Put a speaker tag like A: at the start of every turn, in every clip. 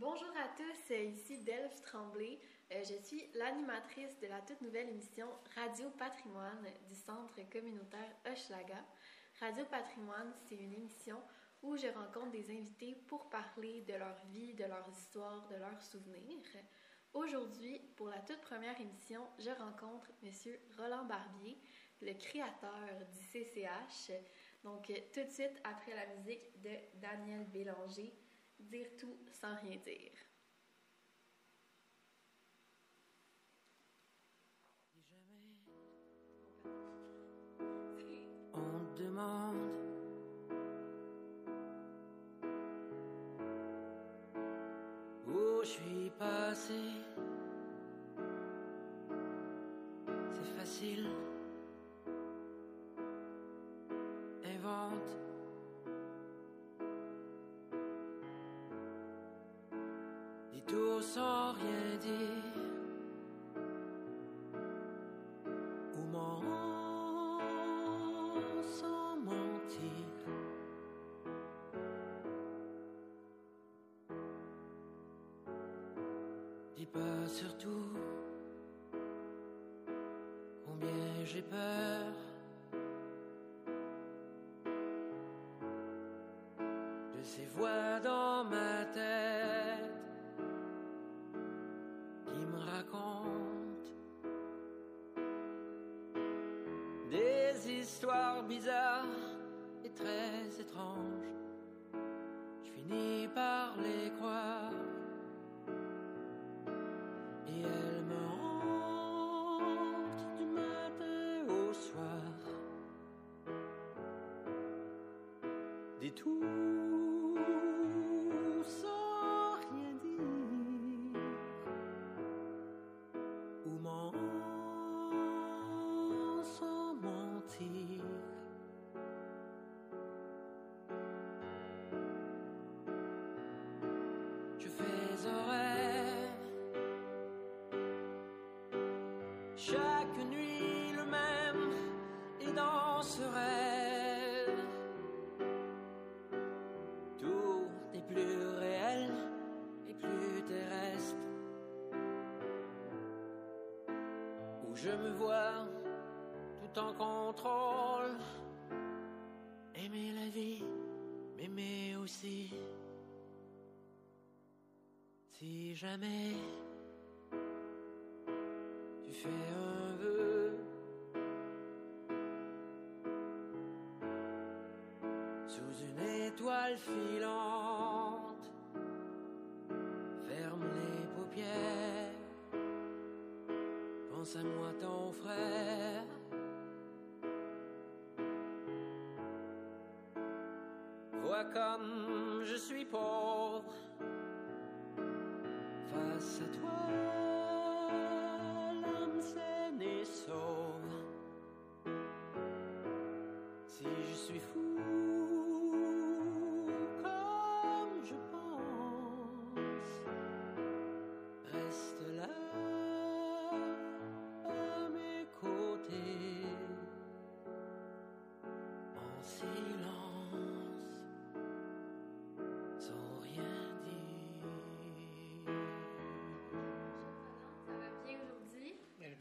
A: Bonjour à tous, ici Delphes Tremblay. Euh, je suis l'animatrice de la toute nouvelle émission Radio Patrimoine du Centre communautaire Hochelaga. Radio Patrimoine, c'est une émission où je rencontre des invités pour parler de leur vie, de leur histoire, de leurs souvenirs. Aujourd'hui, pour la toute première émission, je rencontre M. Roland Barbier, le créateur du CCH. Donc, tout de suite après la musique de Daniel Bélanger, Dire tout sans rien dire.
B: On demande où je suis passé. C'est facile. Dis tout sans rien dire. Ou ment sans mentir. Dis pas surtout combien j'ai peur. De ces voix des histoires bizarres et très étranges. Me vois tout en contrôle aimer la vie m'aimer aussi si jamais tu fais un vœu sous une étoile filante. À moi ton frère. Vois comme je suis pauvre face à toi, l'âme saine et sauve. Si je suis fou, silence, sans rien dire.
A: Ça va bien aujourd'hui?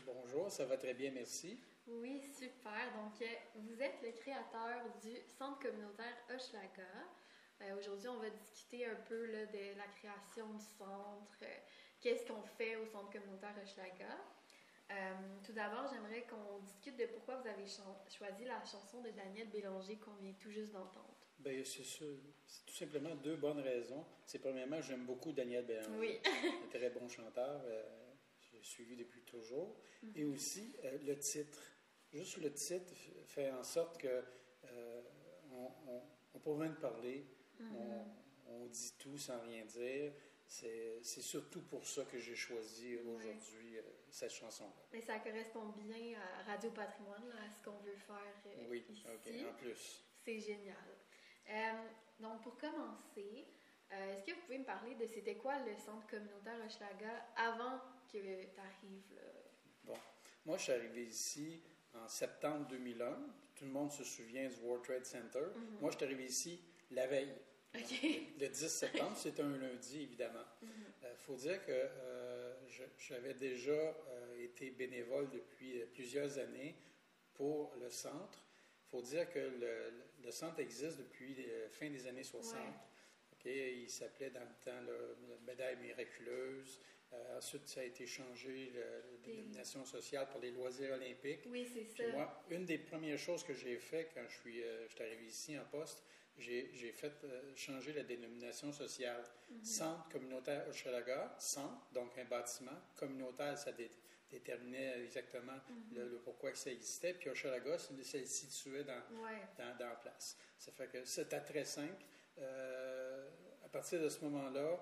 C: Bonjour, ça va très bien, merci.
A: Oui, super. Donc, euh, vous êtes le créateur du Centre communautaire Hochelaga. Euh, Aujourd'hui, on va discuter un peu là, de la création du centre, euh, qu'est-ce qu'on fait au Centre communautaire Hochelaga? Euh, tout d'abord, j'aimerais qu'on discute de pourquoi vous avez choisi la chanson de Daniel Bélanger qu'on vient tout juste d'entendre.
C: Ben, c'est tout simplement deux bonnes raisons. C'est premièrement, j'aime beaucoup Daniel Bélanger.
A: Oui.
C: un très bon chanteur. euh, je l'ai suivi depuis toujours. Et aussi, euh, le titre. Juste le titre fait en sorte que euh, on, on, on parler. on, on dit tout sans rien dire. C'est surtout pour ça que j'ai choisi aujourd'hui cette chanson-là.
A: Mais ça correspond bien à Radio Patrimoine, là, à ce qu'on veut faire euh,
C: Oui,
A: ici.
C: ok, en plus.
A: C'est génial. Euh, donc, pour commencer, euh, est-ce que vous pouvez me parler de c'était quoi le centre communautaire Hochelaga avant que tu arrives là?
C: Bon, moi, je suis arrivé ici en septembre 2001. Tout le monde se souvient du World Trade Center. Moi, je suis arrivé ici la veille. Le 10 septembre, c'est un lundi, évidemment. Il
A: Mhm.
C: faut dire que j'avais déjà euh, été bénévole depuis plusieurs années pour le centre. Il faut dire que le, le centre existe depuis la fin des années 60.
A: Ouais.
C: OK, il s'appelait dans le temps le, la médaille miraculeuse. Euh, ensuite, ça a été changé, la dénomination sociale pour les loisirs olympiques.
A: Oui, c'est
C: Puis
A: ça.
C: moi, une des premières choses que j'ai fait quand je suis, euh, je suis arrivé ici en poste, j'ai fait euh, changer la dénomination sociale.
A: Mhm.
C: Centre communautaire Hochelaga, centre, donc un bâtiment. Communautaire, ça dé- déterminait exactement
A: Mhm.
C: le, le pourquoi que ça existait. Puis Hochelaga, ça le situait dans,
A: Ouais.
C: dans, dans la place. Ça fait que c'était très simple. Euh, à partir de ce moment-là,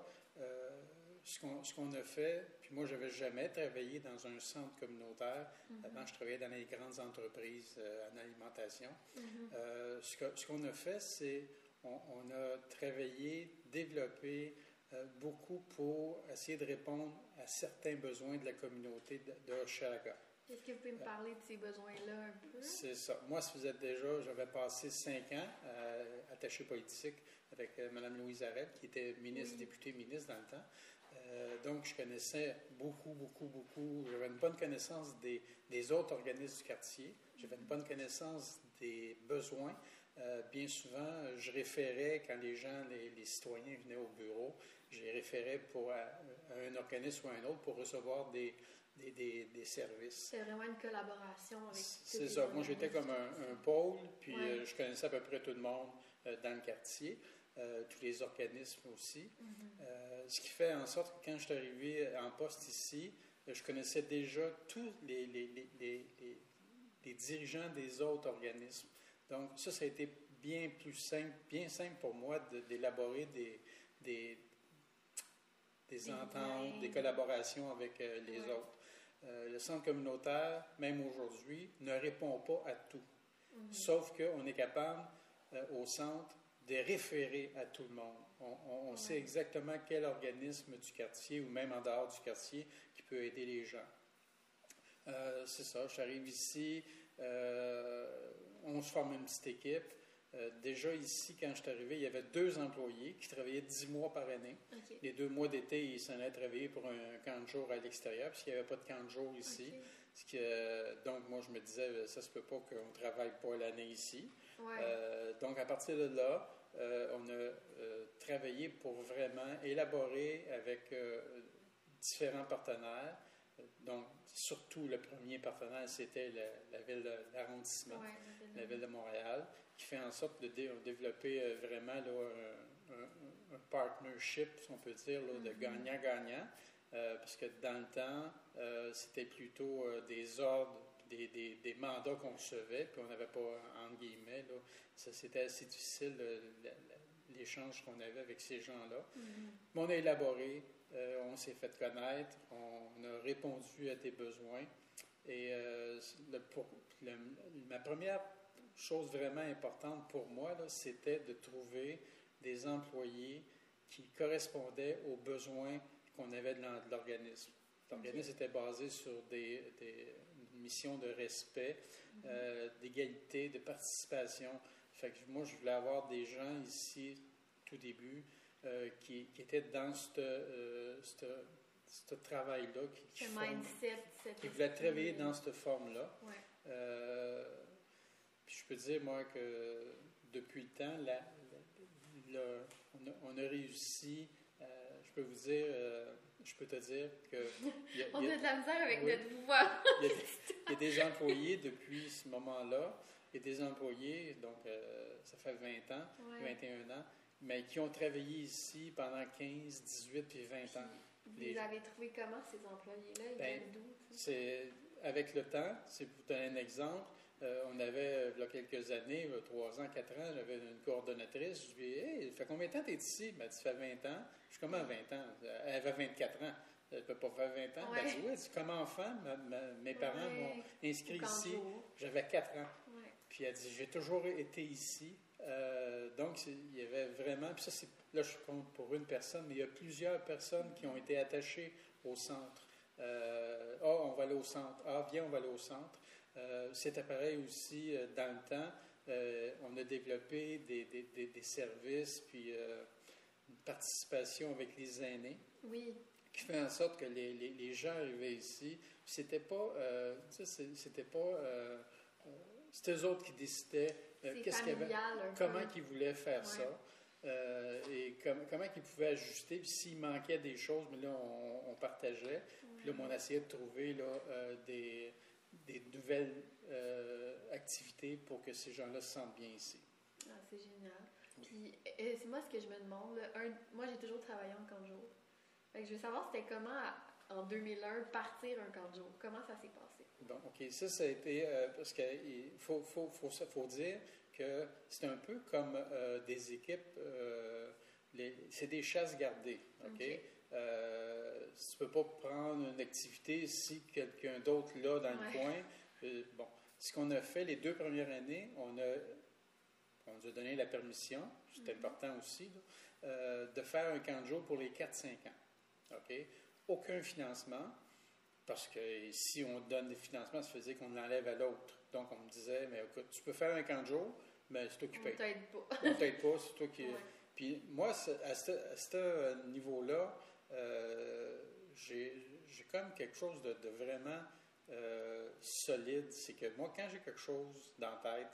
C: ce qu'on a fait, puis moi, je n'avais jamais travaillé dans un centre communautaire.
A: Mhm.
C: Avant, je travaillais dans les grandes entreprises euh, en alimentation.
A: Mhm.
C: Euh, ce qu'on a fait, c'est on, on a travaillé, développé euh, beaucoup pour essayer de répondre à certains besoins de la communauté de, de Hochelaga.
A: Est-ce que vous pouvez me parler de ces besoins-là un peu?
C: C'est ça. Moi, ça faisait déjà, j'avais passé cinq ans attaché politique avec Mme Louise Arel, qui était ministre,
A: Oui.
C: députée ministre dans le temps. Euh, donc, je connaissais beaucoup, beaucoup, beaucoup. J'avais une bonne connaissance des, des autres organismes du quartier. J'avais une bonne connaissance des besoins. Euh, bien souvent, je référais, quand les gens, les, les citoyens venaient au bureau, je les référais pour, à, à un organisme ou à un autre pour recevoir des, des, des- des services.
A: C'est vraiment une collaboration avec
C: C'est ça. Moi, j'étais comme un, pôle, puis
A: Ouais.
C: euh, je connaissais à peu près tout le monde euh, dans le quartier, euh, tous les organismes aussi.
A: Mhm.
C: Euh, ce qui fait en sorte que quand je suis arrivé en poste ici, euh, je connaissais déjà tous les, les, les, les- les- les dirigeants des autres organismes. Donc, ça, ça a été bien plus simple, bien simple pour moi d'élaborer des, des, des
A: Des
C: ententes, des collaborations avec euh, les autres. Euh, le centre communautaire, même aujourd'hui, ne répond pas à tout.
A: Mhm.
C: Sauf qu'on est capable, euh, au centre, de référer à tout le monde. On, on- on
A: Ouais.
C: sait exactement quel organisme du quartier ou même en dehors du quartier qui peut aider les gens. Euh, c'est ça, j'arrive ici, euh, on se forme une petite équipe. Euh, déjà ici, quand je suis arrivé, il y avait deux employés qui travaillaient dix mois par année. Les deux mois d'été, ils s'en allaient travailler pour un camp de jour à l'extérieur, puisqu'il n'y avait pas de camp de jour ici. Euh, donc, moi, je me disais, ça se peut pas qu'on ne travaille pas l'année ici.
A: Ouais.
C: Euh, donc, à partir de là, euh, on a euh, travaillé pour vraiment élaborer avec euh, différents partenaires. Donc, surtout le premier partenaire, c'était la, la ville de l'arrondissement,
A: Ouais,
C: la ville de Montréal, qui fait en sorte de dé- développer vraiment là, un, un- un partnership, si on peut dire, là, de
A: Mhm.
C: gagnant-gagnant. Euh, parce que dans le temps, euh, c'était plutôt euh, des ordres, des, des- des mandats qu'on recevait, puis on n'avait pas, entre guillemets, là, ça, c'était assez difficile, l'échange qu'on avait avec ces gens-là.
A: Mhm.
C: Mais on a élaboré, euh, on s'est fait connaître, on a répondu à tes besoins. Et euh, le- pour- le- ma première chose vraiment importante pour moi, c'était de trouver des employés qui correspondaient aux besoins qu'on avait de l'organisme. L'organisme était basé sur des, des- une mission de respect, euh, d'égalité, de participation. Fait que moi, je voulais avoir des gens ici, tout début, euh, qui, qui étaient dans ce travail-là, qui, qui,
A: mindset,
C: qui voulaient travailler dans cette forme-là.
A: Ouais.
C: Euh, puis je peux dire, moi, que depuis le temps, la- la- la- on, a, on a réussi, euh, je peux vous dire, euh, je peux te dire que y a-
A: On
C: y a-
A: a de la misère avec
C: Oui.
A: notre voix.
C: il y, a des, il y a des employés depuis ce moment-là, il y a des employés, donc euh, ça fait 20 ans,
A: Ouais.
C: 21 ans, mais qui ont travaillé ici pendant 15, 18 puis 20 ans.
A: Vous
C: Les-
A: avez trouvés comment, ces employés-là? Ils
C: Ben,
A: viennent d'où?
C: C'est avec le temps, c'est pour donner un exemple. Euh, on avait, euh, il y a quelques années, euh, trois ans, quatre ans, j'avais une coordonnatrice. Je lui ai dit Hey, fait combien de temps tu es ici Ben, Tu fais 20 ans. Je suis comment 20 ans Elle avait 24 ans. Elle ne peut pas faire 20 ans. Ben,
A: Ouais.
C: Elle dit Oui, comme enfant. ma- ma- mes parents
A: Ouais.
C: m'ont inscrit ici. J'avais 4 ans.
A: Ouais.
C: Puis elle dit, j'ai toujours été ici. Euh, donc, il y avait vraiment, puis ça, c'est, là, je compte pour une personne, mais il y a plusieurs personnes qui ont été attachées au centre. Euh, ah, on va aller au centre. Ah, viens, on va aller au centre. Euh, c'était pareil aussi euh, dans le temps. euh, on a développé des, des- des- des services, puis une participation avec les aînés
A: Oui,
C: qui fait en sorte que les, les- les gens arrivaient ici. C'était pas, c'était pas, c'était eux autres qui décidaient qu'est-ce qu'il comment qu'ils voulaient faire
A: Ouais.
C: ça. euh, et com- comment ils pouvaient ajuster, puis s'il manquait des choses, mais là, on, on partageait. Puis là, on essayait de trouver là, euh, des, des nouvelles euh, activités pour que ces gens-là se sentent bien ici.
A: Ah, c'est génial. Puis, c'est moi ce que je me demande. là, un- moi, j'ai toujours travaillé en camp de jour. Fait que je veux savoir, c'était comment, en 2001, partir un camp de jour? Comment ça s'est passé?
C: Bon, OK. Ça, ça a été. euh, parce qu'il faut, faut, faut, faut dire que c'est un peu comme euh, des équipes. c'est des chasses gardées. OK?
A: OK.
C: Tu ne peux pas prendre une activité si quelqu'un d'autre là dans
A: Ouais.
C: le coin. Euh, bon. Ce qu'on a fait les deux premières années, on, a, on nous a donné la permission, c'est important aussi, là, euh, de faire un camp de jour pour les 4-5 ans. OK? Aucun financement. Parce que si on donne des financements, ça faisait qu'on l'enlève à l'autre. Donc, on me disait, mais écoute, tu peux faire un camp de jour, mais c'est qui
A: On t'aide pas.
C: On t'aide pas, c'est toi qui.
A: Ouais.
C: Puis moi, c'est- à ce, à ce niveau-là, euh, j'ai comme quelque chose de, de vraiment euh, solide. C'est que moi, quand j'ai quelque chose dans la tête,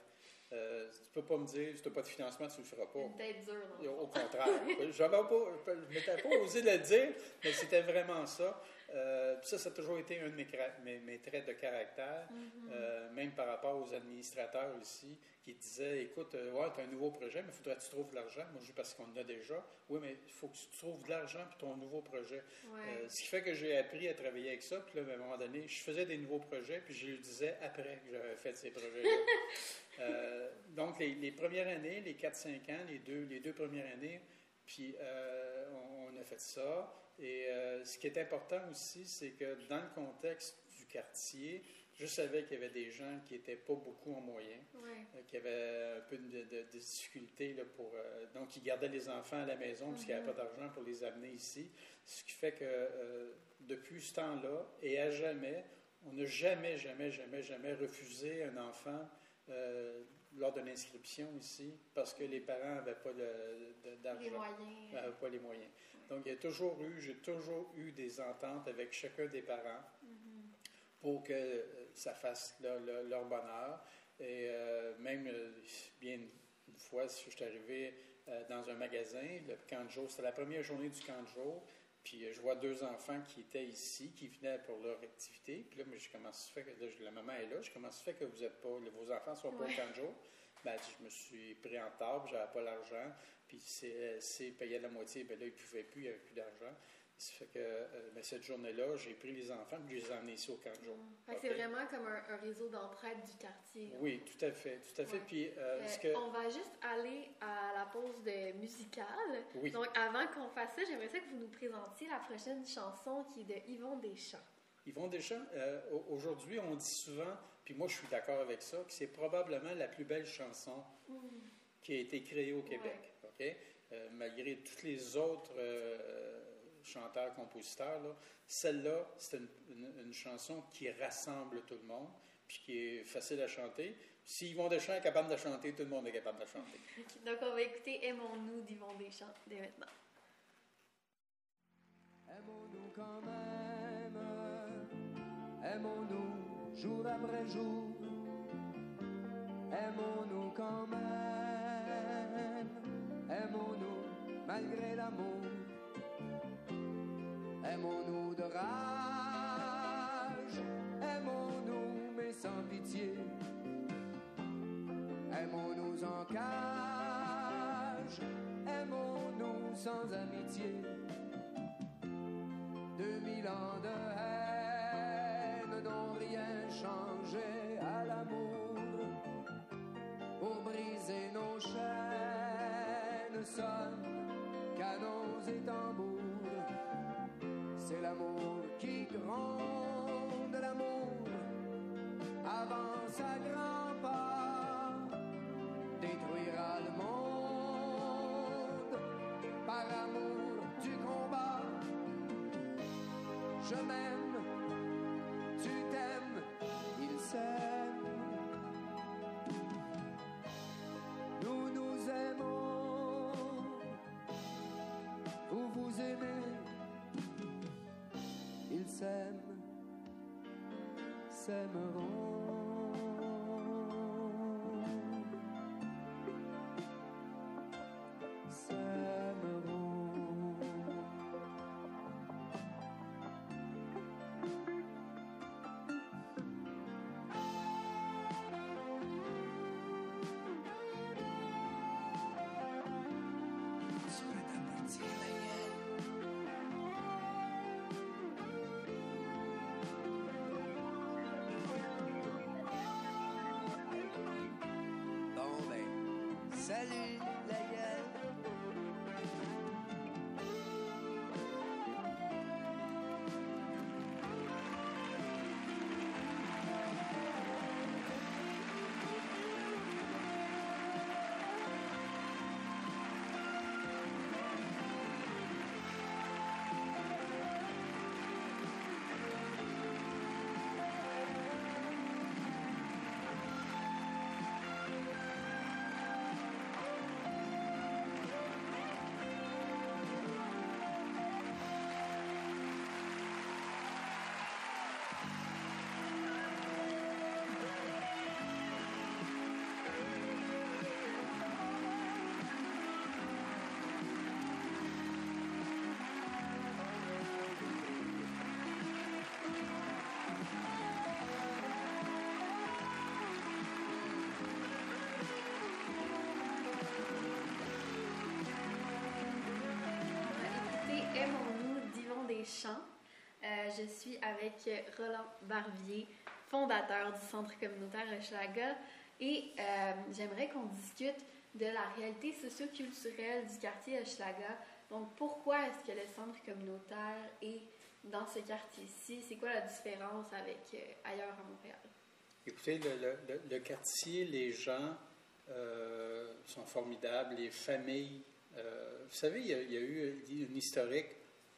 C: euh, tu peux pas me dire, si tu n'as pas de financement, tu le feras pas.
A: Une tête dure, non?
C: Au contraire. Je m'étais pas osé le dire, mais c'était vraiment ça. Euh, ça, ça a toujours été un de mes, cra- mes- mes traits de caractère,
A: Mhm.
C: euh, même par rapport aux administrateurs ici, qui disaient Écoute, euh, ouais, tu as un nouveau projet, mais il faudrait que tu trouves de l'argent. Moi, je dis parce qu'on en a déjà. Oui, mais il faut que tu trouves de l'argent pour ton nouveau projet.
A: Ouais.
C: Ce qui fait que j'ai appris à travailler avec ça. Puis là, à un moment donné, je faisais des nouveaux projets, puis je le disais après que j'avais fait ces projets-là. Donc, les, les premières années, les 4-5 ans, les deux, les deux premières années, puis on, on a fait ça. Et euh, ce qui est important aussi, c'est que dans le contexte du quartier, je savais qu'il y avait des gens qui n'étaient pas beaucoup en moyen,
A: Ouais.
C: euh, qui avaient un peu de, de- de difficultés là, pour. euh, donc, ils gardaient les enfants à la maison parce qu'il n'y avait pas d'argent pour les amener ici. Ce qui fait que depuis ce temps-là, et à jamais, on n'a jamais, jamais, jamais, jamais refusé un enfant lors de l'inscription ici parce que les parents n'avaient pas d'argent
A: moyens.
C: n'avaient pas les moyens. Donc, il y a toujours eu, j'ai toujours eu des ententes avec chacun des parents pour que ça fasse leur, leur- leur bonheur. Et euh, même, euh, bien une fois, je suis arrivé euh, dans un magasin, le camp de jour, c'était la première journée du camp de jour, puis euh, je vois deux enfants qui étaient ici, qui venaient pour leur activité. Puis là, moi, je commence à faire que là, je- la maman est là, je commence à faire que vous êtes pas, vos enfants ne sont pas
A: Ouais.
C: au camp de jour. Ben, je me suis pris en table, j'avais pas l'argent, puis c'est, c'est payait la moitié, ben là, ils ne pouvaient plus, il n'y avait plus d'argent. Ça fait que euh, ben, cette journée-là, j'ai pris les enfants, puis je les ai emmenés ici au camp de jour.
A: C'est vraiment comme un, un réseau d'entraide du quartier. là.
C: Oui, tout à fait, tout à fait.
A: Ouais.
C: Puis, euh,
A: Euh,
C: que...
A: On va juste aller à la pause de musicale.
C: Oui.
A: Donc, avant qu'on fasse ça, j'aimerais ça que vous nous présentiez la prochaine chanson qui est de Yvon Deschamps.
C: Yvon Deschamps, au- aujourd'hui, on dit souvent, puis moi je suis d'accord avec ça, que c'est probablement la plus belle chanson qui a été créée au Québec. Euh, malgré tous les autres chanteurs, compositeurs, là, celle-là, c'est une, une- une chanson qui rassemble tout le monde, puis qui est facile à chanter. Si Yvon Deschamps est capable de chanter, tout le monde est capable de chanter.
A: Donc, on va écouter Aimons-nous d'Yvon Deschamps dès maintenant.
D: Aimons-nous quand même, aimons-nous jour après jour, aimons-nous quand même, aimons-nous malgré l'amour, aimons-nous de rage, aimons-nous mais sans pitié, aimons-nous en cage, aimons-nous sans amitié. Deux mille ans de haine n'ont rien changé à l'amour. Pour briser nos chaînes sonnent canons et tambours. C'est l'amour qui gronde, l'amour avance à grands pas, détruira le monde par amour du combat. Je m'aime,
B: s'aimeront. darling.
A: Euh, je suis avec Roland Barbier, fondateur du Centre communautaire Hochelaga, et euh, j'aimerais qu'on discute de la réalité socioculturelle du quartier Hochelaga. Donc, pourquoi est-ce que le centre communautaire est dans ce quartier-ci? C'est quoi la différence avec euh, ailleurs à Montréal?
C: Écoutez, le, quartier, les gens sont formidables, les familles. vous savez, il y, a, il y, a, eu une historique,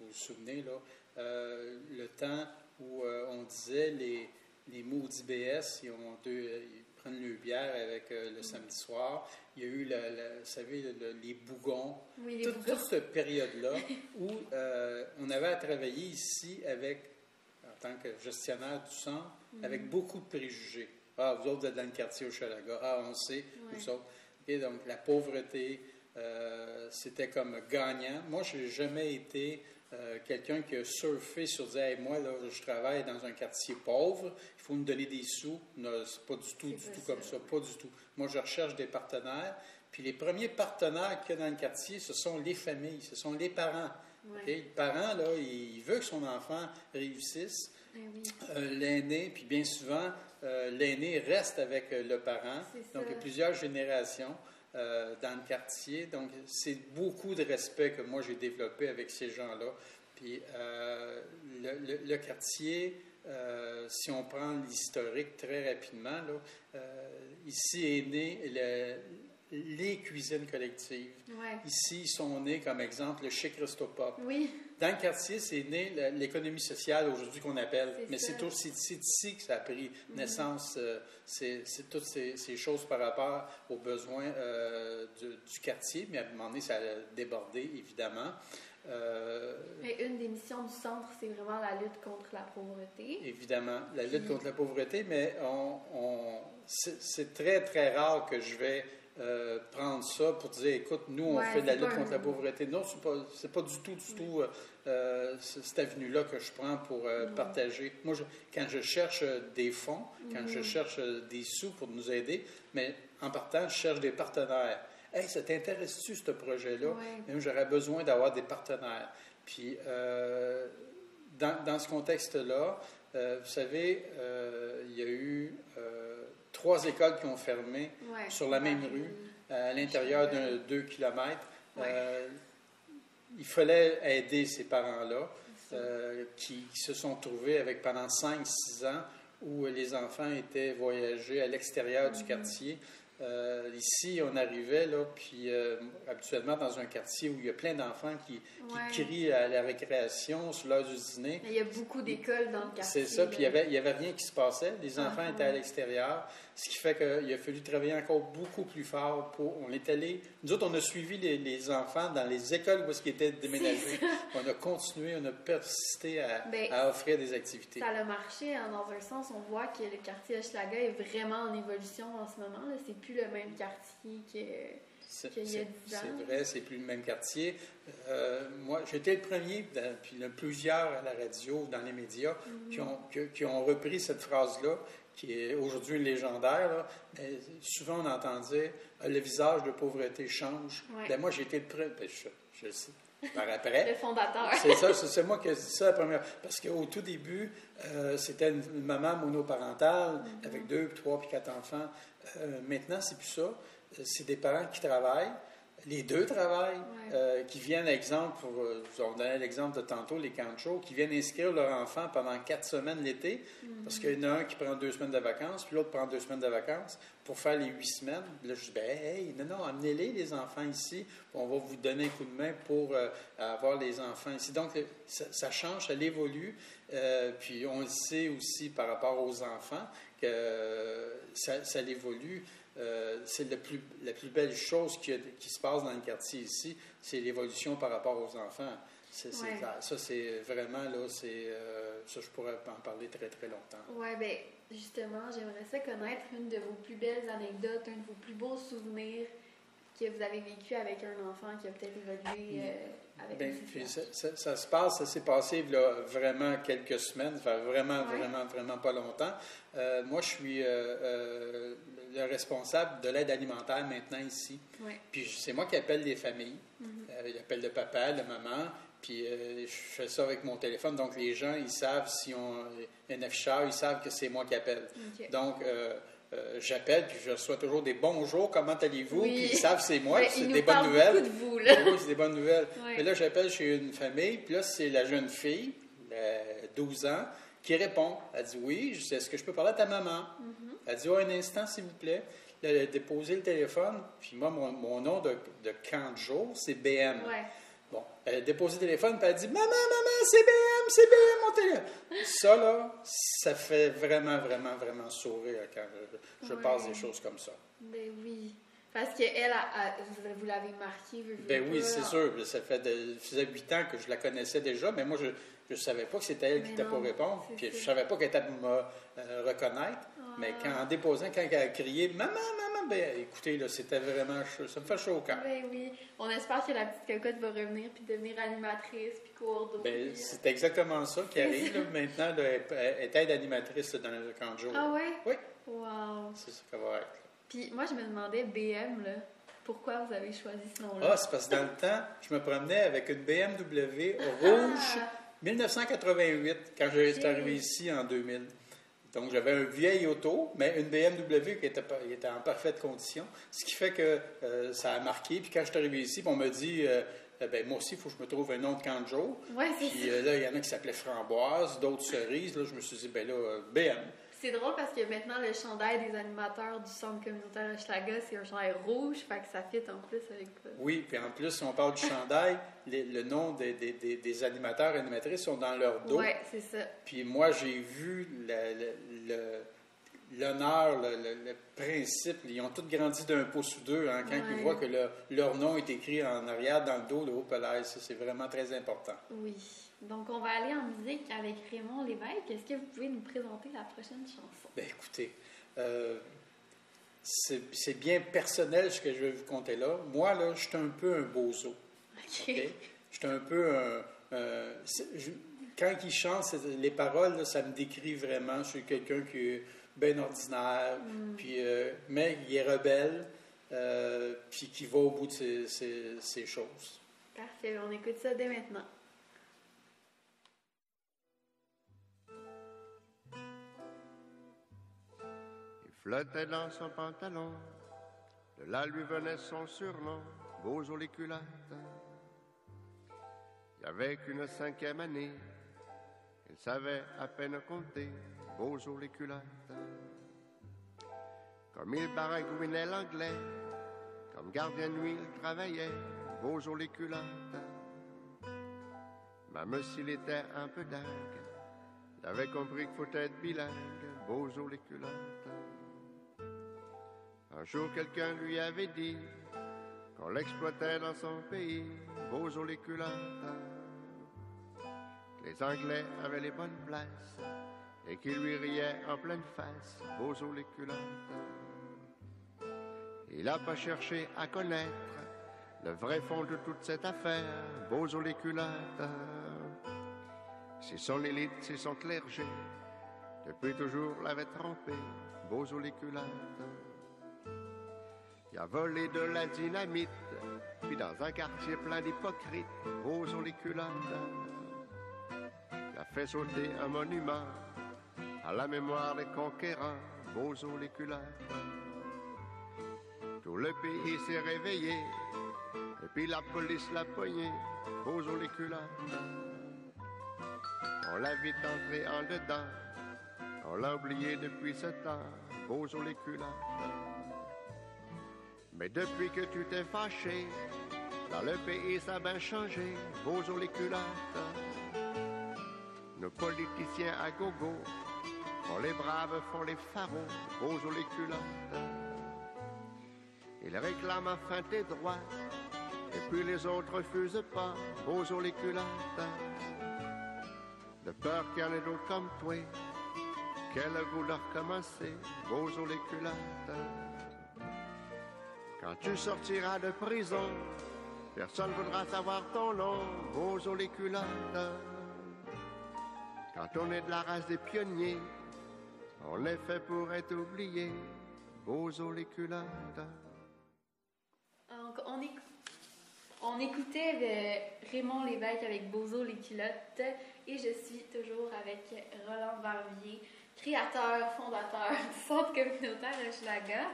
C: vous vous souvenez, là, euh, le temps où euh, on disait les, les maudits BS, ils, ont deux, ils prennent le bière avec euh, le samedi soir. Il y a eu, la, vous savez, les bougons. toute, cette période-là où on avait à travailler ici avec, en tant que gestionnaire du centre, mhm. avec beaucoup de préjugés. Ah, vous autres, vous êtes dans le quartier au Chalaga. Ah, on sait, vous autres. Et donc, la pauvreté, c'était comme gagnant. Moi, je n'ai jamais été euh, quelqu'un qui a surfé sur dire moi là je travaille dans un quartier pauvre, il faut me donner des sous. C'est pas du tout, du tout comme ça, pas du tout. Moi je recherche des partenaires. Puis les premiers partenaires qu'il y a dans le quartier, ce sont les familles, ce sont les parents. Les parents, là, il veut que son enfant réussisse.
A: Ben
C: euh, l'aîné, puis bien souvent, euh, l'aîné reste avec le parent. Donc, il y a plusieurs générations. Euh, dans le quartier. Donc, c'est beaucoup de respect que moi j'ai développé avec ces gens-là. Puis, euh, le, quartier, euh, si on prend l'historique très rapidement, là, ici est né les cuisines collectives. Ici, ils sont nés, comme exemple, le chez Christopop.
A: Oui.
C: Dans le quartier, c'est né l'économie sociale aujourd'hui qu'on appelle. Mais c'est ici que ça a pris mhm. naissance. Euh, c'est toutes ces, choses par rapport aux besoins euh, du, quartier. Mais à un moment donné, ça a débordé, évidemment.
A: Euh, une des missions du centre, c'est vraiment la lutte contre la pauvreté.
C: Évidemment, la lutte contre la pauvreté, mais on c'est très, très rare que je vais euh, prendre ça pour dire, écoute, nous, on fait de la lutte contre la pauvreté. Non, ce n'est pas, pas, du tout, du tout euh, euh, cette avenue-là que je prends pour partager. Moi, quand je cherche des fonds, quand je cherche des sous pour nous aider, mais en partant, je cherche des partenaires. Hey, ça t'intéresse-tu, ce projet-là? J'aurais besoin d'avoir des partenaires. Puis, dans, dans, ce contexte-là, vous savez, il y a eu trois écoles qui ont fermé sur la même rue, à l'intérieur d'un deux kilomètres. Euh, il fallait aider ces parents-là euh, qui, se sont trouvés avec pendant 5-6 ans où les enfants étaient voyagés à l'extérieur du mhm. quartier. Euh, ici, on arrivait, là, puis euh, habituellement dans un quartier où il y a plein d'enfants qui, qui
A: Ouais.
C: crient à la récréation sur l'heure du dîner.
A: Mais il y a beaucoup d'écoles dans le quartier.
C: C'est ça, puis il n'y avait, y avait rien qui se passait. Les enfants
A: Ah,
C: étaient à
A: ah.
C: l'extérieur, ce qui fait qu'il a fallu travailler encore beaucoup plus fort. Pour, on est allé, nous autres, on a suivi les, les enfants dans les écoles où ils étaient déménagés. On a continué, on a persisté à,
A: Ben,
C: à offrir des activités.
A: Ça a marché hein, dans un sens. On voit que le quartier Hochelaga est vraiment en évolution en ce moment. C'est plus le même quartier que.
C: C'est
A: qu'il y a
C: c'est-
A: 10 ans.
C: c'est vrai, c'est plus le même quartier. Euh, moi, j'étais le premier, dans- puis il y en a plusieurs à la radio, dans les médias,
A: Mhm.
C: qui, ont, qui- qui ont repris cette phrase-là, qui est aujourd'hui légendaire. là. Mais souvent, on entendait euh, le visage de pauvreté change.
A: Ouais.
C: Ben, moi, été le premier. ben, je, je le sais. Par après.
A: Le fondateur.
C: C'est ça, c'est c'est moi qui ai dit ça la première. Parce qu'au tout début, euh, c'était une, une maman monoparentale avec deux, puis trois, puis quatre enfants. Euh, maintenant, c'est plus ça. Euh, C'est des parents qui travaillent. Les deux travaillent,
A: Ouais.
C: euh, qui viennent, exemple, pour, on donnait l'exemple de tantôt, les camps de jour, qui viennent inscrire leur enfant pendant quatre semaines l'été, parce qu'il y en a un qui prend deux semaines de vacances, puis l'autre prend deux semaines de vacances, pour faire les huit semaines. Là, je dis, ben, hey, non, non, amenez-les, les enfants ici, on va vous donner un coup de main pour euh, avoir les enfants ici. Donc, ça, ça change, ça évolue, euh, puis on le sait aussi par rapport aux enfants que euh, ça, ça évolue. Euh, c'est plus, la plus belle chose qui, qui se passe dans le quartier ici, c'est l'évolution par rapport aux enfants.
A: Ouais.
C: Ça, c'est vraiment, là, c'est, euh, ça, je pourrais en parler très, très longtemps.
A: Ouais, ben justement, j'aimerais ça connaître une de vos plus belles anecdotes, un de vos plus beaux souvenirs que vous avez vécu avec un enfant qui a peut-être évolué euh, avec
C: Ben,
A: une
C: puis ça, ça- ça se passe, ça s'est passé là, vraiment quelques semaines, vraiment,
A: Ouais.
C: vraiment, vraiment pas longtemps. Euh, moi, je suis euh, le responsable de l'aide alimentaire maintenant ici.
A: Ouais.
C: Puis c'est moi qui appelle les familles.
A: Mhm.
C: Euh, j'appelle le papa, la maman, puis euh, je fais ça avec mon téléphone. Donc les gens, ils savent si on il y a un afficheur, ils savent que c'est moi qui appelle. Donc euh, euh, j'appelle, puis je reçois toujours des bonjours, comment allez-vous?
A: Oui.
C: Puis ils savent c'est moi, c'est des bonnes nouvelles.
A: beaucoup de vous, là.
C: Oui, c'est des bonnes nouvelles. Mais là, j'appelle chez une famille, puis là, c'est la jeune fille, euh, 12 ans, qui répond. Elle dit Oui, Est-ce que je peux parler à ta maman?
A: Mm-hmm.
C: Elle dit Oh, un instant, s'il vous plaît. Là, elle a déposé le téléphone, puis moi, mon, mon nom de, de camp de jour, c'est BM.
A: Ouais.
C: Bon, elle a déposé le téléphone, puis elle dit Maman, maman, c'est BM, c'est BM, mon téléphone. Ça, là, ça fait vraiment, vraiment, vraiment sourire quand je, je
A: Ouais.
C: passe des choses comme ça.
A: Ben oui. Parce qu'elle, vous l'avez marqué,
C: Ben oui, c'est sûr. Ça fait de, ça faisait huit ans que je la connaissais déjà, mais moi, je ne savais pas que c'était elle qui était pour répondre. Puis je
A: ça.
C: savais pas qu'elle était pour me euh, reconnaître. Mais quand, en déposant, quand elle a crié Maman, maman, ben écoutez, là, c'était vraiment chaud. Ça me fait chaud au cœur.
A: Ben oui. On espère que la petite cocotte va revenir puis devenir animatrice puis cours
C: Ben, c'est exactement ça qui arrive. là. Maintenant, là, elle, est aide animatrice là, dans le camp de jour.
A: Ah ouais?
C: Oui,
A: Wow.
C: c'est ça qu'elle va être.
A: Puis moi, je me demandais, BM, là, pourquoi vous avez choisi ce nom-là?
C: Ah, c'est parce que dans le temps, je me promenais avec une BMW rouge
A: Ah!
C: 1988, quand je suis
A: Ok.
C: arrivé ici en 2000. Donc, j'avais un vieil auto, mais une BMW qui était, en parfaite condition, ce qui fait que euh, ça a marqué. Puis quand je suis arrivé ici, on m'a dit, euh, euh, ben, moi aussi, il faut que je me trouve un nom de.
A: Ouais, c'est
C: Puis
A: ça.
C: là, il y en a qui s'appelaient Framboise, d'autres Cerises. Là, je me suis dit, ben là, BM.
A: C'est drôle parce que maintenant, le chandail des animateurs du centre communautaire Hochelaga, c'est un chandail rouge, fait que ça fit en plus avec ça.
C: Oui, puis en plus, si on parle du chandail, les- le nom des, des- des- des animateurs et animatrices sont dans leur dos.
A: Ouais, c'est ça.
C: Puis moi, j'ai vu le- le- le- l'honneur, le, le- le principe. Ils ont tous grandi d'un pouce ou deux hein, quand
A: Ouais.
C: ils voient que le- leur nom est écrit en arrière dans le dos, le haut. Ça, c'est vraiment très important.
A: Oui. Donc, on va aller en musique avec Raymond Lévesque. Est-ce que vous pouvez nous présenter la prochaine chanson?
C: Ben écoutez, euh, c'est bien personnel ce que je vais vous conter là. Moi, là, je suis un peu un bozo.
A: OK.
C: OK? Je suis un peu un. je- quand il chante, les paroles, là, ça me décrit vraiment. Je suis quelqu'un qui est bien ordinaire, puis, euh, mais il est rebelle, euh, puis qui va au bout de ses, ses- ses choses.
A: Parfait, on écoute ça dès maintenant.
E: Flottait dans son pantalon, de là lui venait son surnom, jour les culottes. Il avait qu'une cinquième année, il savait à peine compter, jour les culottes. Comme il baragouinait l'anglais, comme gardien de nuit, il travaillait, jours les culottes. Même s'il était un peu dingue, il avait compris qu'il faut être bilingue, jours les culottes. Un jour, quelqu'un lui avait dit qu'on l'exploitait dans son pays, jours les. Les Anglais avaient les bonnes places et qu'ils lui riaient en pleine face, jours les. Il n'a pas cherché à connaître le vrai fond de toute cette affaire, jours les. C'est son élite, c'est son clergé, depuis toujours l'avait trompé, jours les. Il a volé de la dynamite, puis dans un quartier plein d'hypocrites, beaux les culottes. A fait sauter un monument à la mémoire des conquérants, beaux jours les culottes. Tout le pays s'est réveillé, et puis la police l'a poigné, beaux jours les culottes. On l'a vite entré en dedans, on l'a oublié depuis ce temps, beaux jours les culottes. Mais depuis que tu t'es fâché, dans le pays ça a bien changé, beaux jours les culottes. Nos politiciens à gogo, font les braves, font les pharaons, beaux jours les culottes. Ils réclament enfin tes droits, et puis les autres refusent pas, beaux jours les culottes. De peur qu'il y en ait d'autres comme toi, qu'elle vouloir recommencer, beaux jours les culottes. Quand tu sortiras de prison, personne voudra savoir ton nom, beaux jours les culottes. Quand on est de la race des pionniers, on est fait pour être oublié, beaux jours les
A: on, on écoutait de Raymond Lévesque avec Bozo les culottes et je suis toujours avec Roland Barbier, créateur, fondateur du Centre communautaire Hochelaga.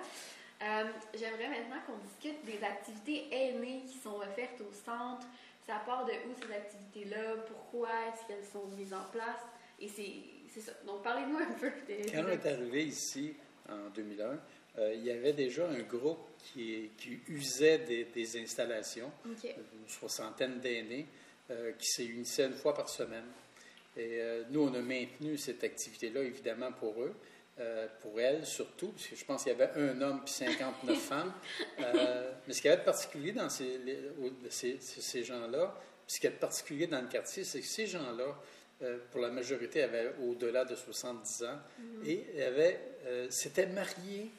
A: Euh, J'aimerais maintenant qu'on discute des activités aînées qui sont offertes au centre. Ça part de où ces activités-là, pourquoi est-ce qu'elles sont mises en place? Et c'est ça. Donc parlez-nous un peu de...
C: Quand on est arrivé ici en 2001, euh, il y avait déjà un groupe qui, qui usait des, des installations, une soixantaine d'aînés, euh, qui se réunissaient une fois par semaine. Et euh, nous, on a maintenu cette activité-là, évidemment, pour eux, euh, pour elles surtout, parce que je pense qu'il y avait un homme puis 59 femmes. Euh, mais ce qu'il y avait de particulier dans ces, les- au- ces, ces- ces gens-là, puis ce qu'il y a de particulier dans le quartier, c'est que ces gens-là, euh, pour la majorité, avaient au-delà de 70 ans et avaient, s'étaient mariés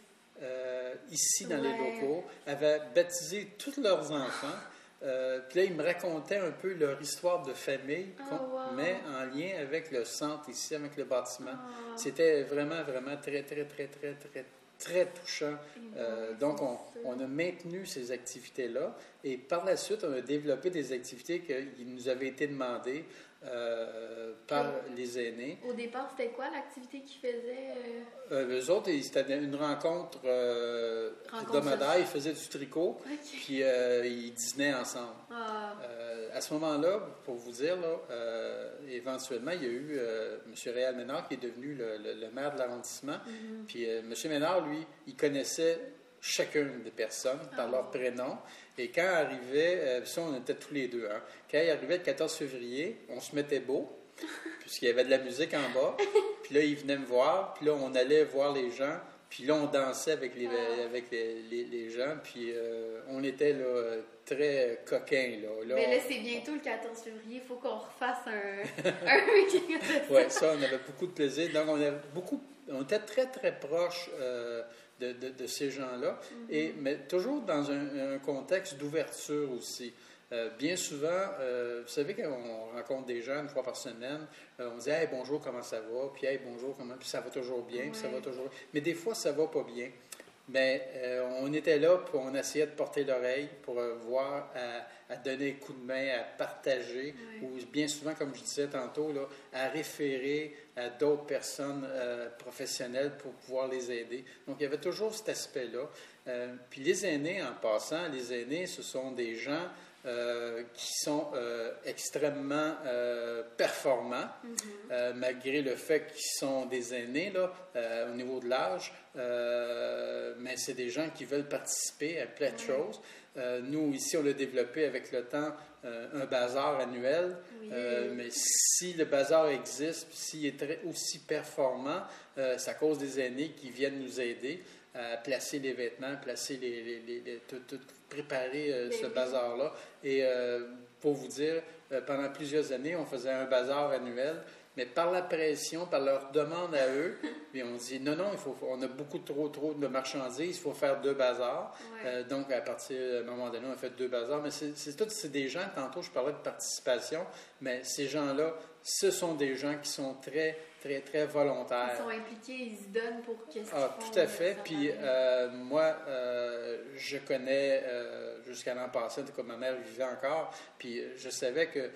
C: ici dans les locaux, avaient baptisé tous leurs enfants. Euh, puis là, ils me racontaient un peu leur histoire de famille, qu'on-
A: wow.
C: mais en lien avec le centre ici, avec le bâtiment.
A: Ah.
C: C'était vraiment, vraiment très, très, très, très, très, très touchant. Euh, donc, on a maintenu ces activités-là et par la suite, on a développé des activités qui nous avaient été demandées euh, par les aînés.
A: Au départ, c'était quoi l'activité qu'ils faisaient? euh?
C: Euh, eux autres, c'était une rencontre, euh. Ils faisaient du tricot, puis euh, ils dînaient ensemble.
A: Ah,
C: à ce moment-là, pour vous dire, là, éventuellement, il y a eu M. Réal Ménard qui est devenu le, le- le maire de l'arrondissement. Puis euh, M. Ménard, lui, il connaissait chacune des personnes par
A: Ah.
C: leur prénom. Et quand arrivait, euh, ça on était tous les deux, hein, quand il arrivait le 14 février, on se mettait beau, puisqu'il y avait de la musique en bas. Puis là, il venait me voir, puis là, on allait voir les gens. Puis là, on dansait avec les,
A: Ah.
C: avec les, les- les gens, puis euh, on était là, euh, très coquins. Là. Là,
A: mais là, c'est bientôt le 14 février. Il faut qu'on refasse un, un week-end.
C: Oui, ça, on avait beaucoup de plaisir. Donc, on, avait beaucoup, on était très, très proche euh, de, de- de ces gens-là, et mais toujours dans un, un contexte d'ouverture aussi. Euh, bien souvent, euh, vous savez, quand on rencontre des gens une fois par semaine, euh, on dit Hey, bonjour, comment ça va? Puis Hey, bonjour, comment? Puis ça va toujours bien, puis ça va toujours Mais des fois, ça va pas bien. Mais euh, on était là, puis on essayait de porter l'oreille pour euh, voir, à, à donner un coup de main, à partager, ou bien souvent, comme je disais tantôt, là, à référer à d'autres personnes euh, professionnelles pour pouvoir les aider. Donc, il y avait toujours cet aspect-là. Puis les aînés, en passant, les aînés, ce sont des gens euh, qui sont euh, extrêmement euh, performants, euh, malgré le fait qu'ils sont des aînés là, au niveau de l'âge. Mais c'est des gens qui veulent participer à plein de choses. Nous, ici, on l'a développé avec le temps, un bazar annuel.
A: Oui.
C: Mais si le bazar existe, s'il est très- aussi performant, c'est à cause des aînés qui viennent nous aider à placer les vêtements, placer les, les- les- les- tout, tout- préparer euh, ce bazar-là. Et euh, pour vous dire, euh, pendant plusieurs années, on faisait un bazar annuel. Mais par la pression, par leur demande à eux, puis on dit non, non, il faut, on a beaucoup trop, trop de marchandises, il faut faire deux bazars.
A: Ouais.
C: Donc, à partir d'un moment donné, on a fait deux bazars. Mais c'est c'est tout, c'est des gens, tantôt, je parlais de participation, mais ces gens-là, ce sont des gens qui sont très, très, très volontaires.
A: Ils sont impliqués, ils se donnent pour qu'est-ce
C: Ah, tout à fait. Puis euh, moi, euh, je connais euh, jusqu'à l'an passé, comme ma mère vivait encore, puis je savais que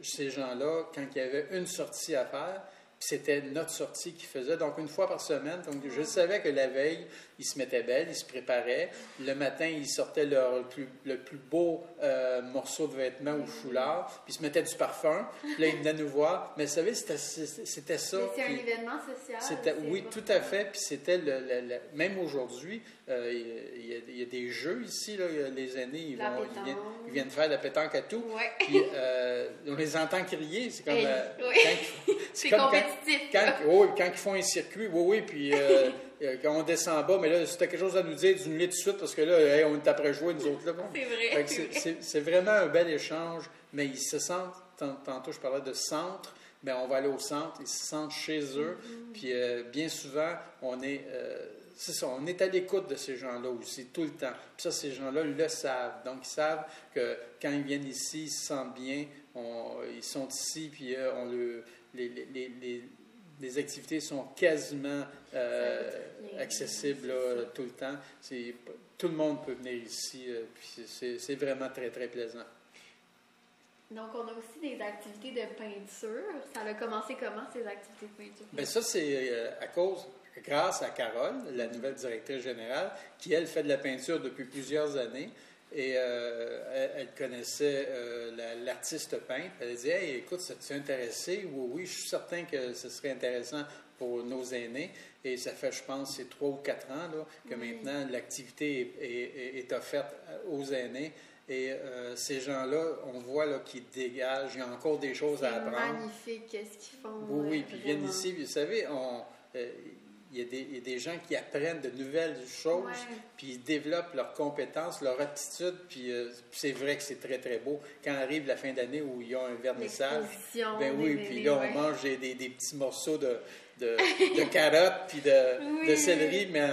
C: ces gens-là, quand il y avait une sortie à faire, c'était notre sortie qu'ils faisaient. Donc, une fois par semaine. Donc, je savais que la veille, ils se mettaient belles, ils se préparaient. Le matin, ils sortaient leur plus, le plus beau euh, morceau de vêtement ou foulard, puis ils se mettaient du parfum. Puis là, ils venaient nous voir. Mais vous savez, c'était c'était ça.
A: C'est un événement social.
C: c'était, oui, tout à fait. Puis c'était le, le- le- même aujourd'hui, euh, il, y a, il y a des jeux ici. Là, les aînés, ils, vont, viennent, ils viennent faire de la pétanque à tout.
A: Ouais.
C: Puis euh, on les entend crier. C'est comme,
A: oui. C'est
C: comme quand-
A: compétitif.
C: quand, oui, quand ils font un circuit, oui, oui, puis euh, euh, quand on descend bas, mais là, si quelque chose à nous dire, dis-nous tout de suite, parce que là, hey, on est après jouer, nous autres, là. bon.
A: C'est vrai. c'est
C: c'est-
A: vrai.
C: C'est c'est vraiment un bel échange, mais ils se sentent, tant- tantôt je parlais de centre, mais on va aller au centre, ils se sentent chez eux,
A: Mm-hmm.
C: puis euh, bien souvent, on est, euh, c'est ça, on est à l'écoute de ces gens-là aussi, tout le temps. Puis ça, ces gens-là le savent, donc ils savent que quand ils viennent ici, ils se sentent bien, on- ils sont ici, puis euh, on le, les, les, les, les- les activités sont quasiment euh, accessibles là, tout le temps. Tout le monde peut venir ici, euh, puis c'est- c'est vraiment très, très plaisant.
A: Donc, on a aussi des activités de peinture. Ça a commencé comment, ces activités de peinture?
C: Bien, ça, c'est euh, à cause, grâce à Carole, la nouvelle directrice générale, qui, elle, fait de la peinture depuis plusieurs années. Et euh, elle, connaissait euh, la- l'artiste peintre. Elle a dit Hey, écoute, ça t'est intéressé? Oui, oui, je suis certain que ce serait intéressant pour nos aînés. Et ça fait, je pense, c'est trois ou quatre ans là, que
A: Oui.
C: maintenant l'activité est, est- est offerte aux aînés. Et euh, ces gens-là, on voit là, qu'ils dégagent. Il y a encore des choses
A: C'est
C: à apprendre.
A: magnifique, qu'est-ce qu'ils font.
C: Oui, oui,
A: euh,
C: puis ils viennent ici, vous savez, on, euh, il, y a des, il y a des gens qui apprennent de nouvelles choses, puis ils développent leurs compétences, leur aptitude, puis euh, c'est vrai que c'est très, très beau. Quand arrive la fin d'année où il y a un vernissage, ben oui, puis là, on
A: ouais.
C: mange des, des- petits morceaux de, de, de carottes, puis de,
A: Oui.
C: de céleri, mais en-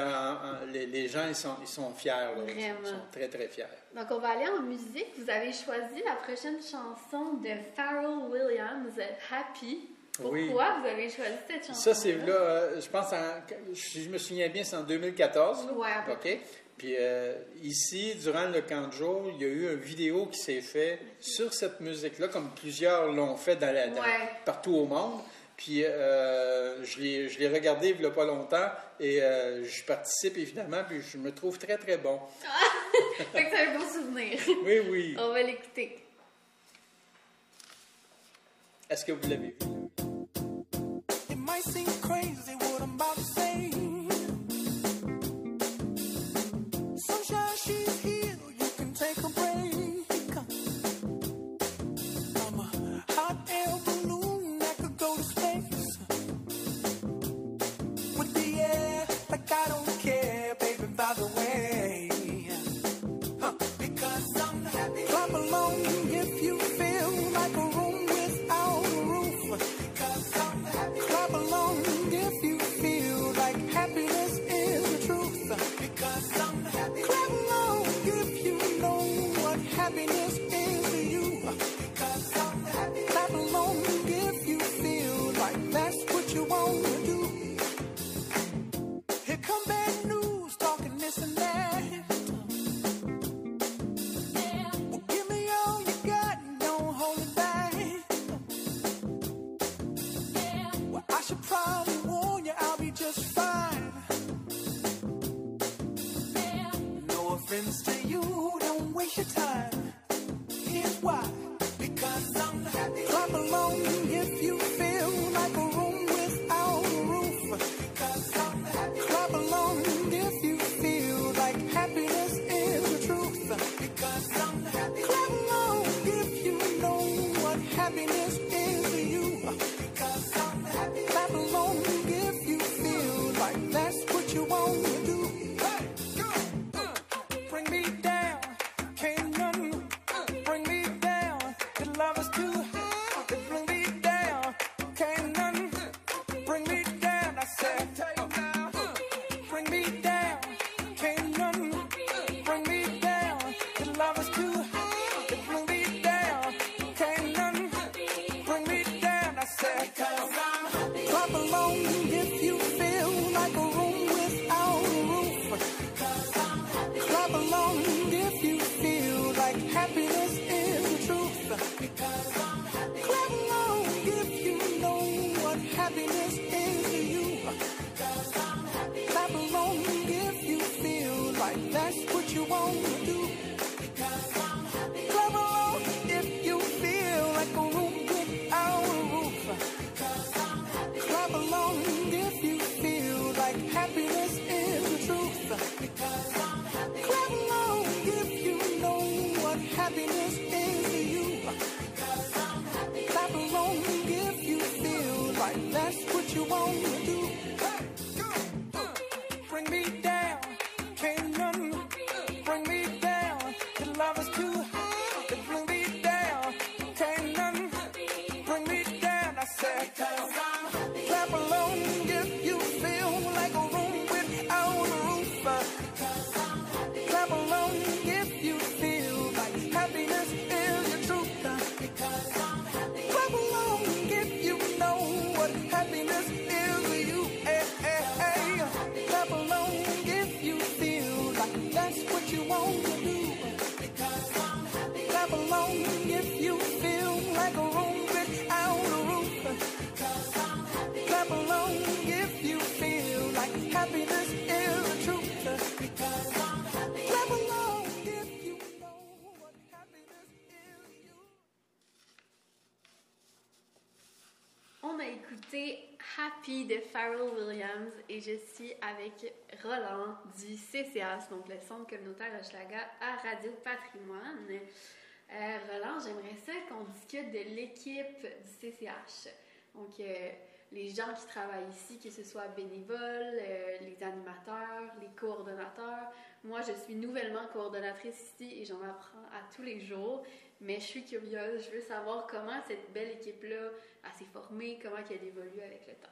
C: en- les, les gens, ils sont, ils sont fiers, là. Ils. Ils sont très, très fiers.
A: Donc, on va aller en musique. Vous avez choisi la prochaine chanson de Pharrell Williams, Happy. Pourquoi
C: Oui.
A: vous avez choisi cette chanson?
C: Ça, c'est là, euh, je pense, en- si je me souviens bien, c'est en 2014. là.
A: Ouais, à peu
C: OK? Puis euh, ici, durant le camp de jour, il y a eu une vidéo qui s'est faite sur cette musique-là, comme plusieurs l'ont fait dans la- dans-
A: Ouais.
C: partout au monde. Puis euh, je l'ai regardé il n'y a pas longtemps et euh, je participe évidemment, puis je me trouve très, très bon.
A: Fait que c'est un beau souvenir.
C: Oui, oui.
A: on va l'écouter.
C: Est-ce que vous l'avez vu?
F: Happiness
A: Écouté Happy de Pharrell Williams et je suis avec Roland du CCH, donc le Centre communautaire Hochelaga à Radio Patrimoine. Euh, Roland, j'aimerais ça qu'on discute de l'équipe du CCH. Donc, euh, les gens qui travaillent ici, que ce soit bénévoles, euh, les animateurs, les coordonnateurs. Moi, je suis nouvellement coordonnatrice ici et j'en apprends à tous les jours. Mais je suis curieuse, je veux savoir comment cette belle équipe-là s'est formée, comment elle évolue avec le temps.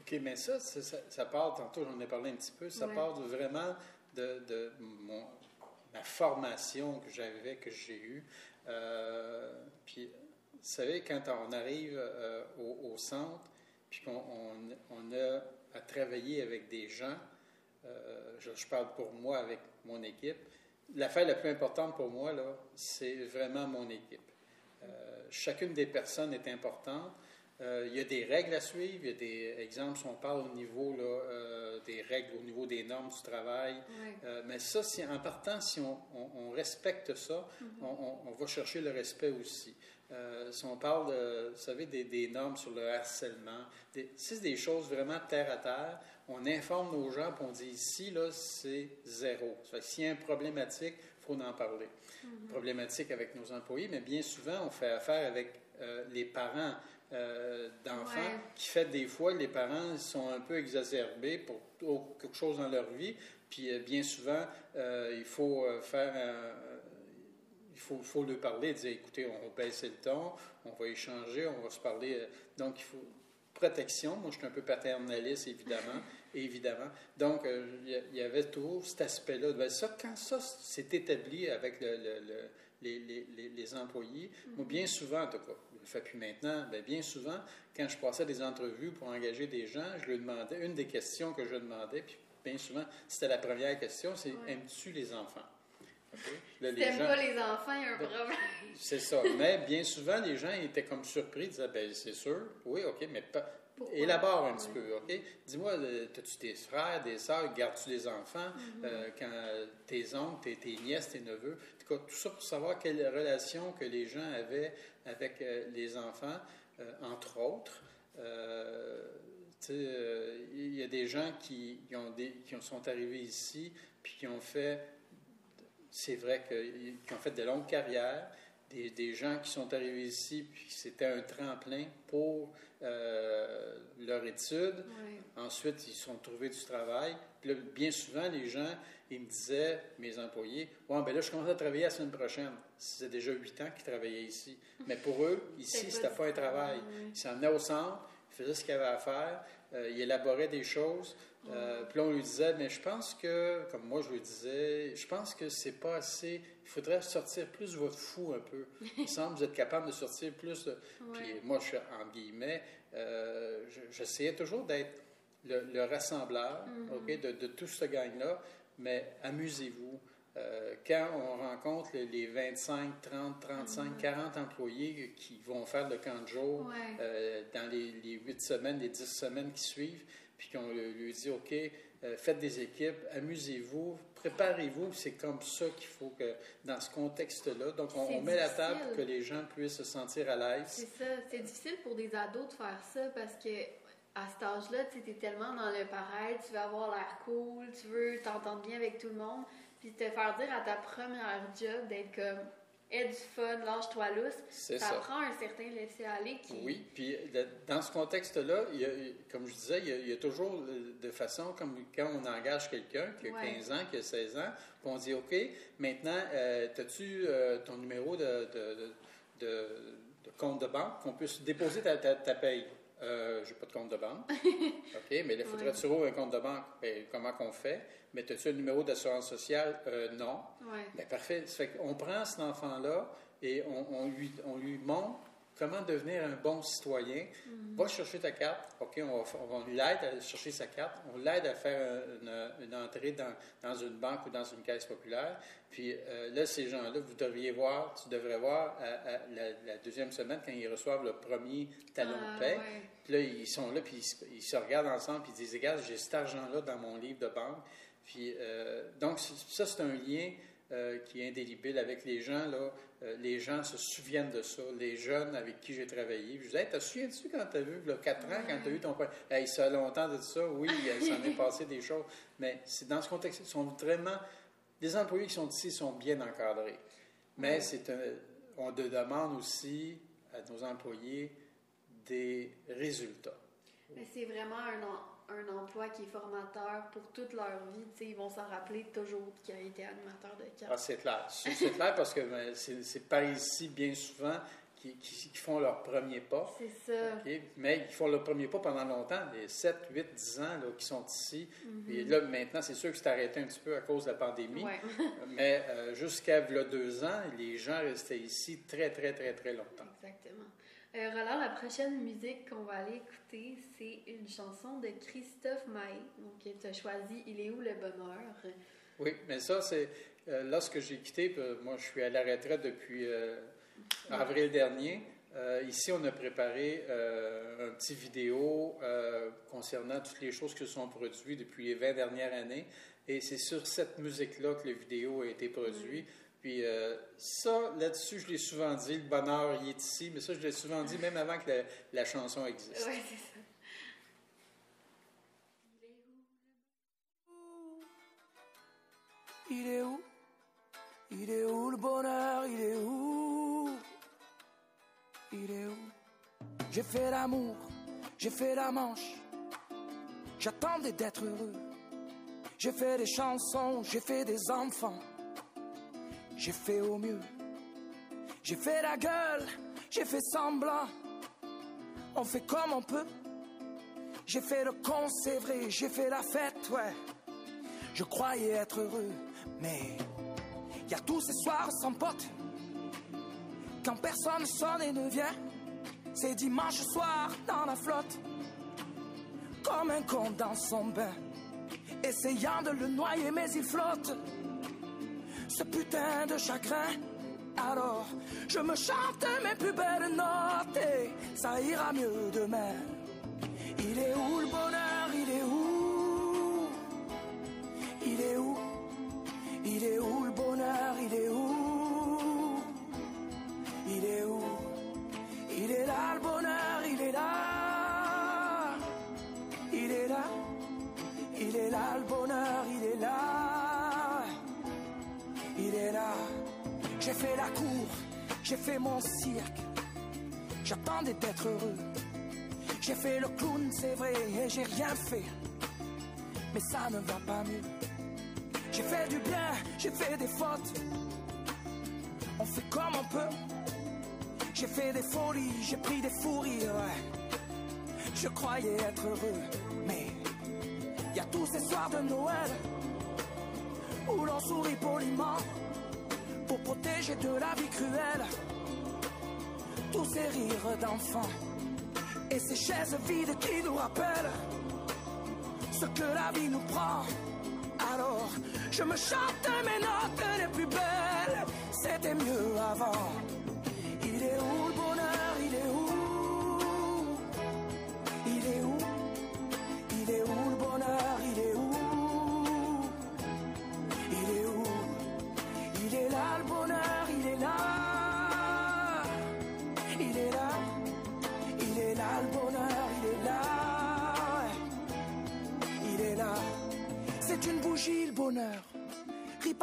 C: OK, mais ça, ça, ça- ça part, tantôt j'en ai parlé un petit peu, ça
A: Ouais.
C: part de vraiment de, de mon, ma formation que j'avais, que j'ai eue. Euh, puis, vous savez, quand on arrive euh, au, au centre, puis qu'on on, on a à travailler avec des gens, euh, je, je parle pour moi avec mon équipe, l'affaire la plus importante pour moi, là, c'est vraiment mon équipe. Euh, chacune des personnes est importante. Euh, il y a des règles à suivre. Il y a des exemples, si on parle au niveau là, euh, des règles, au niveau des normes du travail. Euh, mais ça, si, en partant, si on, on- on respecte ça, on- on va chercher le respect aussi. Euh, si on parle, de, vous savez, des, des normes sur le harcèlement, des- si c'est des choses vraiment terre à terre, on informe nos gens puis on dit ici, là, c'est zéro. Ça fait que s'il y a une problématique, il faut en parler. Problématique avec nos employés, mais bien souvent, on fait affaire avec euh, les parents euh, d'enfants
A: Ouais.
C: qui fait des fois, les parents sont un peu exacerbés pour quelque chose dans leur vie, puis bien souvent, euh, il faut faire un- il faut, faut leur parler, dire écoutez, on va baisser le ton, on va échanger, on va se parler. euh, Donc, il faut protection. Moi, je suis un peu paternaliste, évidemment. évidemment. Donc, euh, il y avait toujours cet aspect-là. Ben, ça, quand ça s'est établi avec le- le- le- les, les- les- les employés, moi, bien souvent, en tout cas, je le fais plus maintenant, ben, bien souvent, quand je passais des entrevues pour engager des gens, je leur demandais, une des questions que je demandais, puis bien souvent, c'était la première question, c'est
A: Ouais.
C: aimes-tu les enfants? Là, les gens-
A: pas les enfants, il y a un
C: Ben,
A: problème.
C: c'est ça. Mais bien souvent, les gens étaient comme surpris, ils disaient, ben c'est sûr, oui, OK, mais pas... Élabore un petit peu, OK? Dis-moi, euh, as-tu des frères, des sœurs, gardes-tu des enfants,
A: Mm-hmm.
C: euh, quand tes oncles, tes, tes nièces, tes neveux, tout ça pour savoir quelle relation que les gens avaient avec euh, les enfants, euh, entre autres. Il y a des gens qui, qui ont des, qui ont- sont arrivés ici, puis qui ont fait c'est vrai que- qui ont fait de longues carrières, des, des gens qui sont arrivés ici, puis c'était un tremplin pour euh, leur étude. Ensuite, ils sont trouvés du travail. Puis là, bien souvent, les gens, ils me disaient, mes employés, ouais, ben là, je commence à travailler la semaine prochaine. C'est déjà huit ans qu'ils travaillaient ici. Mais pour eux, ici,
A: C'était pas
C: un travail. Ils s'en venaient au centre, ils faisaient ce qu'ils avaient à faire, euh, ils élaboraient des choses. Euh, Puis là, on lui disait, mais je pense que, comme moi je lui disais, je pense que c'est pas assez. Il faudrait sortir plus votre fou un peu. Il me semble que vous êtes capable de sortir plus. de- Puis moi, je suis en guillemets, euh, je- j'essayais toujours d'être le, le rassembleur ok, de, de tout ce gang-là, mais amusez-vous. Euh, quand on rencontre les- les 25, 30, 35, 40 employés qui vont faire le camp de jour
A: Ouais.
C: euh, dans les, les 8 semaines, les 10 semaines qui suivent, puis qu'on lui dit, OK, euh, faites des équipes, amusez-vous, préparez-vous. C'est comme ça qu'il faut que, dans ce contexte-là, donc on, met la table pour que les gens puissent se sentir à l'aise.
A: C'est ça. C'est difficile pour des ados de faire ça parce que à cet âge-là, tu es tellement dans le pareil, tu veux avoir l'air cool, tu veux t'entendre bien avec tout le monde, puis te faire dire à ta première job d'être comme aie du fun, lâche-toi lousse. Ça
C: ça.
A: prend un certain laisser-aller qui.
C: Oui, puis dans ce contexte-là, comme je disais, il y a, il y a toujours de façon, comme quand on engage quelqu'un qui a
A: Ouais.
C: 15 ans, qui a 16 ans, puis on dit, OK, maintenant, euh, as-tu euh, ton numéro de, de- de- de- de compte de banque qu'on puisse déposer ta, ta, ta paye? Euh, j'ai pas de compte de banque. OK, mais il faudrait que tu un compte de banque. Ben, comment qu'on fait? Mais as-tu un numéro d'assurance sociale? Euh, non.
A: Ouais.
C: Ben, parfait. Ça fait qu'on prend cet enfant-là et on, on lui, on lui montre comment devenir un bon citoyen? Va chercher ta carte. OK, on, on l'aide à chercher sa carte. On l'aide à faire une, une entrée dans, dans une banque ou dans une caisse populaire. Puis euh, là, ces gens-là, vous devriez voir, tu devrais voir à- à la, la deuxième semaine quand ils reçoivent le premier talon
A: Ah,
C: de paie.
A: ouais.
C: Puis là, ils sont là, puis ils, se- ils se regardent ensemble, puis ils disent Regarde, j'ai cet argent-là dans mon livre de banque. Puis, euh, donc, ça, c'est un lien euh, qui est indélébile avec les gens. Là. Euh, les gens se souviennent de ça. Les jeunes avec qui j'ai travaillé. Je disais Hey, Te souviens-tu quand tu as vu, là, 4 ans, quand tu as eu ton père Hey, ça a longtemps de ça. Oui, il s'en est passé des choses. Mais c'est dans ce contexte, ils sont vraiment. Les employés qui sont ici sont bien encadrés. Mais
A: Ouais.
C: c'est un, on demande aussi à nos employés des résultats.
A: Mais c'est vraiment un, un emploi qui est formateur pour toute leur vie. Ils vont s'en rappeler toujours qu'ils ont été animateurs de camp.
C: Ah, c'est clair. C'est clair parce que ben, c'est c'est par ici, bien souvent, qui, qui- qui font leur premier pas.
A: C'est ça.
C: Mais ils font leur premier pas pendant longtemps, les 7, 8, 10 ans là, qui sont ici.
A: Mm-hmm.
C: Et là, maintenant, c'est sûr que c'est arrêté un petit peu à cause de la pandémie.
A: Ouais.
C: Mais euh, jusqu'à deux ans, les gens restaient ici très, très, très, très longtemps.
A: Exactement. Euh, Roland, la prochaine musique qu'on va aller écouter, c'est une chanson de Christophe Maé. Donc, tu as choisi Il est où le bonheur?
C: Oui, mais ça, c'est euh, lorsque j'ai quitté, euh, moi je suis à la retraite depuis euh, avril dernier. Ici, on a préparé un petit vidéo concernant toutes les choses qui se sont produites depuis les 20 dernières années. Et c'est sur cette musique-là que le vidéo a été produit. Puis euh, ça, là-dessus, je l'ai souvent dit, le bonheur, il est ici. Mais ça, je l'ai souvent dit même avant que la, la chanson existe.
A: Ouais, c'est ça.
G: Il est où? Il est où le bonheur? Il est où? Il est où? J'ai fait l'amour, j'ai fait la manche. J'attendais d'être heureux. J'ai fait des chansons, j'ai fait des enfants. J'ai fait au mieux. J'ai fait la gueule, j'ai fait semblant. On fait comme on peut. J'ai fait le con, c'est vrai, j'ai fait la fête, ouais. Je croyais être heureux, mais y a tous ces soirs sans pote. Quand personne sonne et ne vient, c'est dimanche soir dans la flotte. Comme un con dans son bain, essayant de le noyer, mais il flotte. Ce putain de chagrin. Alors, je me chante mes plus belles notes et ça ira mieux demain. Il est où le bonheur? Il est où? Il est où? Il est où fait la cour, j'ai fait mon cirque. J'attendais d'être heureux. J'ai fait le clown, c'est vrai, et j'ai rien fait. Mais ça ne va pas mieux. J'ai fait du bien, j'ai fait des fautes. On fait comme on peut. J'ai fait des folies, j'ai pris des fous ouais. Je croyais être heureux, mais y a tous ces soirs de Noël où l'on sourit poliment pour protéger de la vie cruelle tous ces rires d'enfants et ces chaises vides qui nous rappellent ce que la vie nous prend. Alors. Je me chante mes notes les plus belles. C'était mieux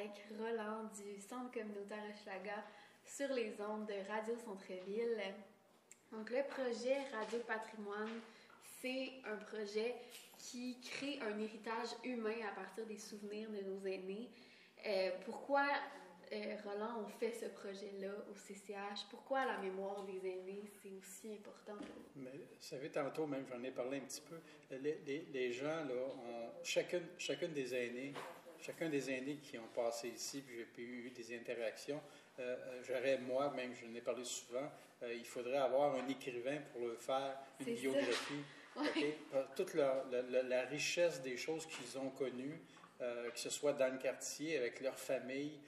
A: Avec Roland du Centre communautaire Hochelaga sur les ondes de Radio Centre-Ville. Donc le projet Radio Patrimoine, c'est un projet qui crée un héritage humain à partir des souvenirs de nos aînés. Euh, pourquoi, euh, Roland, on fait ce projet-là au CCH? Pourquoi la mémoire des aînés, c'est aussi important pour nous?
C: Mais vous savez, tantôt même, j'en ai parlé un petit peu. Les, gens, là, ont, chacune, chacune des aînés, chacun des aînés qui ont passé ici, puis j'ai eu des interactions, euh, euh, j'aurais, moi, même, je n'ai parlé souvent, euh, il faudrait avoir un écrivain pour le faire, une biographie. Toute la, la- la richesse des choses qu'ils ont connues, euh, que ce soit dans le quartier, avec leur famille,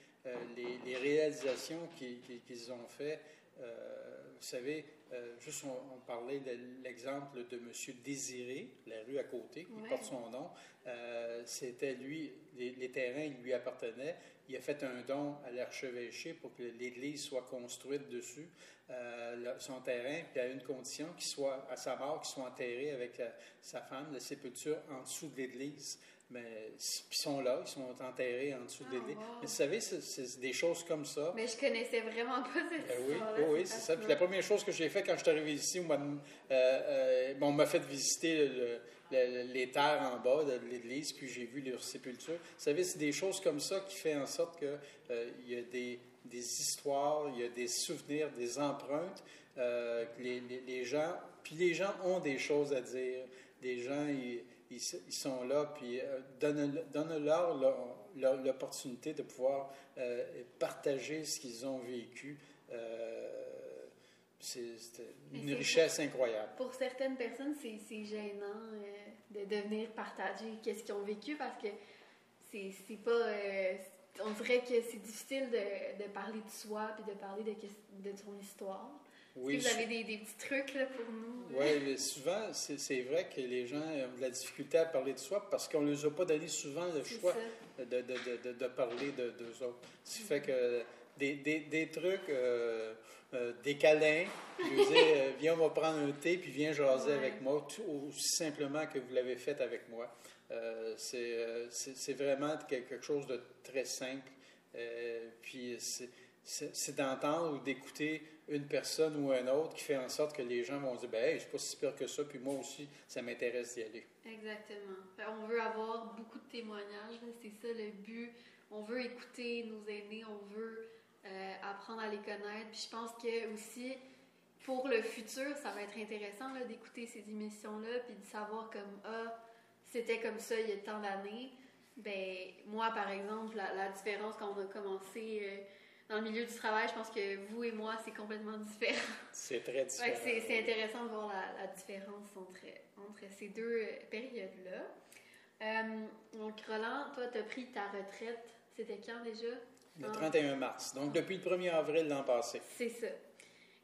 C: les, les réalisations qu'ils ont fait. Euh, vous savez, euh, juste on, on parlait de l'exemple de M. Désiré, la rue à côté, qui
A: Ouais.
C: porte son nom. Euh, C'était lui, les, les terrains lui appartenaient. Il a fait un don à l'archevêché pour que l'église soit construite dessus, euh, son terrain, puis à une condition qu'il soit, à sa mort, qu'il soit enterré avec sa femme, la sépulture en dessous de l'église. Mais ils sont là, ils sont enterrés en dessous de
A: Ah,
C: l'église.
A: wow.
C: Mais vous savez, c'est- des choses comme ça.
A: Mais je connaissais vraiment pas cette
C: Ben oui,
A: histoire-là.
C: oui, oui, c'est ça. Puis la première chose que j'ai fait quand je suis arrivé ici, mois de- euh, euh, on m'a fait visiter le- le- les terres en bas de l'église, puis j'ai vu leur sépulture. Vous savez, c'est des choses comme ça qui fait en sorte que euh, il y a des, des histoires, il y a des souvenirs, des empreintes. les, les- les gens, puis les gens ont des choses à dire. Les gens, ils, ils, sont là, puis euh, donne- donne-leur leur- leur- l'opportunité de pouvoir euh, partager ce qu'ils ont vécu. Euh, c'est une richesse incroyable.
A: Pour certaines personnes, c'est gênant euh, de devenir partager qu'est-ce qu'ils ont vécu parce que c'est pas. on dirait que c'est difficile de, de parler de soi puis de parler de, de son histoire.
C: Oui,
A: que vous avez des, des petits trucs là, pour nous?
C: Oui, mais souvent, c'est c'est vrai que les gens ont de la difficulté à parler de soi parce qu'on ne les a pas donné souvent le choix de, de, de, de, parler de d'eux autres. Ce qui fait que des, des, des trucs, euh, euh, des câlins, je veux dire, euh, viens, on va prendre un thé, puis viens jaser
A: Ouais.
C: avec moi, tout aussi simplement que vous l'avez fait avec moi. C'est c'est- c'est vraiment quelque chose de très simple. Puis c'est d'entendre ou d'écouter une personne ou un autre qui fait en sorte que les gens vont dire ben hey, suis pas si pire que ça puis moi aussi ça m'intéresse d'y aller
A: Exactement. On veut avoir beaucoup de témoignages, c'est ça le but. On veut écouter nos aînés, on veut euh, apprendre à les connaître. Puis je pense que aussi, pour le futur, ça va être intéressant d'écouter ces émissions-là, puis de savoir comme ah, c'était comme ça il y a tant d'années. Ben moi, par exemple, la, la différence quand on a commencé euh, dans le milieu du travail, je pense que vous et moi, c'est complètement différent.
C: C'est très différent.
A: c'est intéressant de voir la, la différence entre, entre ces deux périodes-là. Euh, donc, Roland, toi, tu as pris ta retraite, c'était quand déjà?
C: Le
A: Ah.
C: 31 mars. Donc, depuis le 1er avril l'an passé.
A: C'est ça.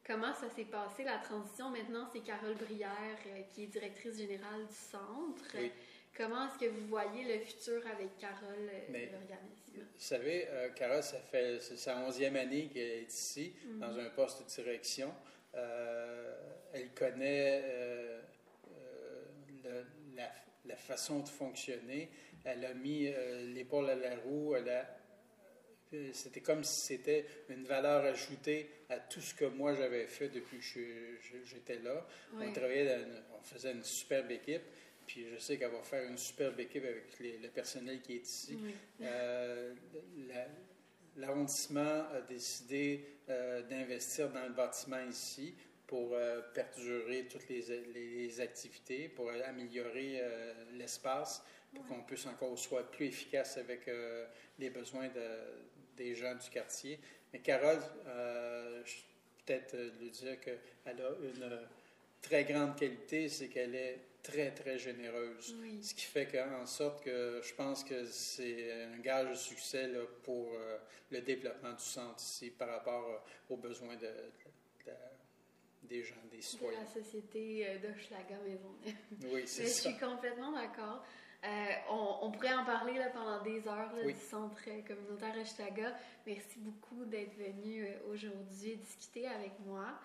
A: Comment ça s'est passé, la transition? Maintenant, c'est Carole Brière euh, qui est directrice générale du centre.
C: Oui.
A: Comment est-ce que vous voyez le futur avec Carole, euh,
C: Mais-
A: l'organisme?
C: Vous savez, euh, Carole, ça fait c'est sa onzième année qu'elle est ici,
A: Mhm.
C: dans un poste de direction. Euh, elle connaît euh, le- la, la façon de fonctionner. Elle a mis l'épaule à la roue. Elle a- c'était comme si c'était une valeur ajoutée à tout ce que moi j'avais fait depuis que je- je- j'étais là. On travaillait, dans une- on faisait une superbe équipe. Puis je sais qu'elle va faire une superbe équipe avec les- le personnel qui est ici.
A: Oui.
C: Euh, la- L'arrondissement a décidé euh, d'investir dans le bâtiment ici pour euh, perdurer toutes les, les activités, pour améliorer euh, l'espace, pour qu'on puisse encore soit plus efficace avec les besoins de- des gens du quartier. Mais Carole, peut-être lui dire qu'elle a une très grande qualité, c'est qu'elle est très, très généreuse.
A: Oui.
C: Ce qui fait qu'en sorte que je pense que c'est un gage de succès là, pour euh, le développement du centre ici par rapport euh, aux besoins de, de des gens, des
A: De
C: citoyens.
A: la société euh, d'Hochelaga Maisonneuve.
C: Oui,
A: Mais
C: c'est
A: je
C: ça.
A: suis complètement d'accord. Euh, on, on pourrait en parler là, pendant des heures là,
C: Oui.
A: du centre communautaire Hochelaga. Merci beaucoup d'être venu aujourd'hui discuter avec moi.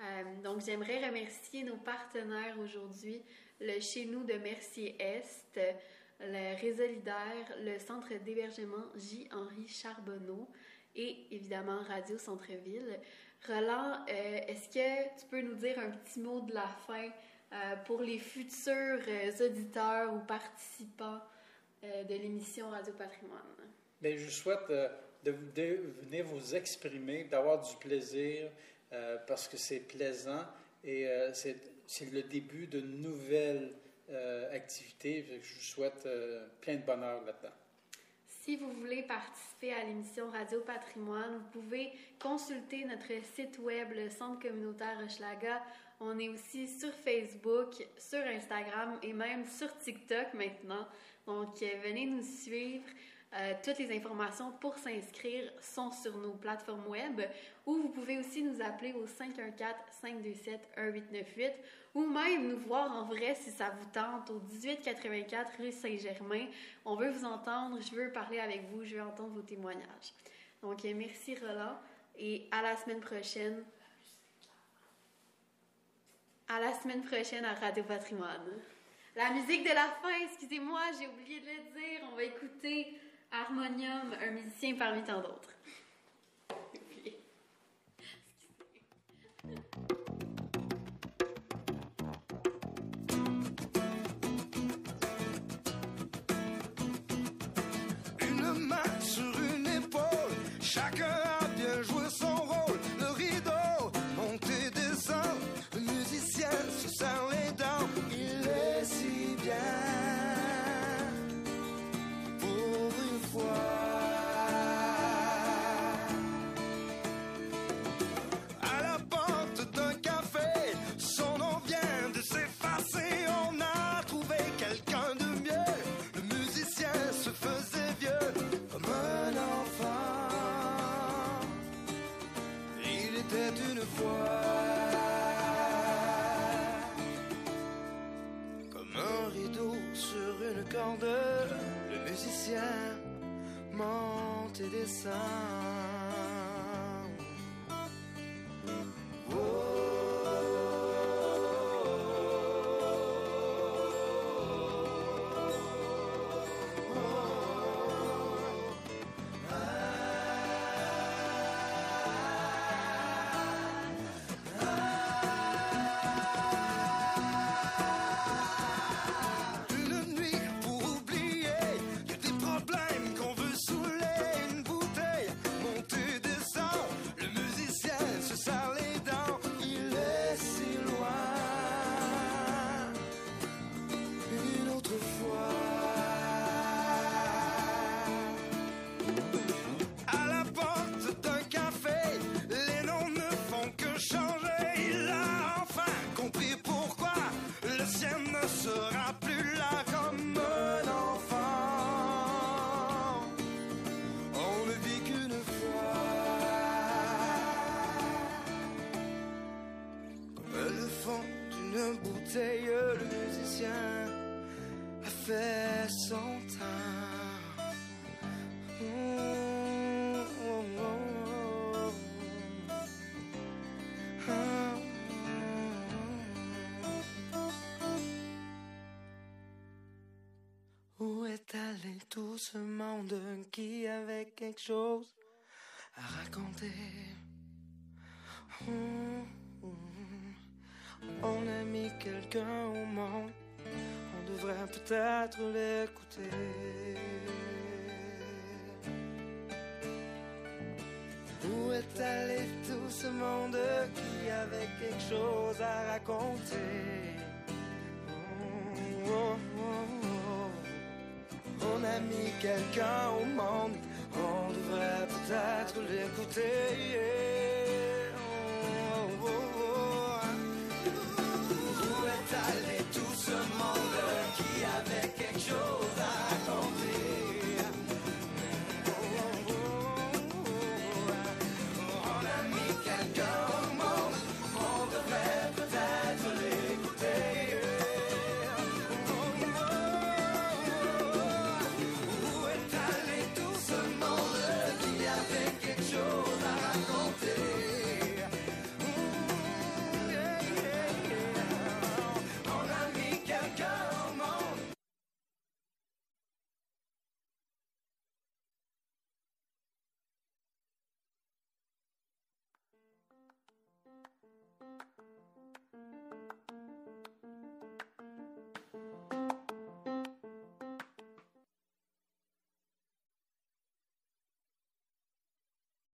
A: Euh, donc, j'aimerais remercier nos partenaires aujourd'hui, le Chez nous de Mercier-Est, euh, le Résolidaire, le Centre d'hébergement J. Henri Charbonneau et évidemment Radio Centre-Ville. Roland, euh, est-ce que tu peux nous dire un petit mot de la fin euh, pour les futurs auditeurs ou participants de l'émission Radio Patrimoine?
C: Bien, je souhaite de venir vous exprimer, d'avoir du plaisir, euh, parce que c'est plaisant et euh, c'est le début de nouvelles euh, activités. Je vous souhaite euh, plein de bonheur là-dedans.
A: Si vous voulez participer à l'émission Radio Patrimoine, vous pouvez consulter notre site web, le Centre communautaire Hochelaga. On est aussi sur Facebook, sur Instagram et même sur TikTok maintenant. Donc, venez nous suivre. Euh, toutes les informations pour s'inscrire sont sur nos plateformes web ou vous pouvez aussi nous appeler au 514-527-1898 ou même nous voir en vrai si ça vous tente au 1884 rue Saint-Germain. On veut vous entendre, je veux parler avec vous, je veux entendre vos témoignages. Donc, euh, merci Roland et à la semaine prochaine. À la semaine prochaine à Radio Patrimoine. La musique de la fin, excusez-moi, j'ai oublié de le dire. On va écouter Harmonium, un musicien parmi tant d'autres.
H: sun. Ce monde qui avait quelque chose à raconter. Hum, hum. On a mis quelqu'un au monde, on devrait peut-être l'écouter. Où est allé tout ce monde qui avait quelque chose à raconter? On a mis quelqu'un au monde, on devrait peut-être l'écouter.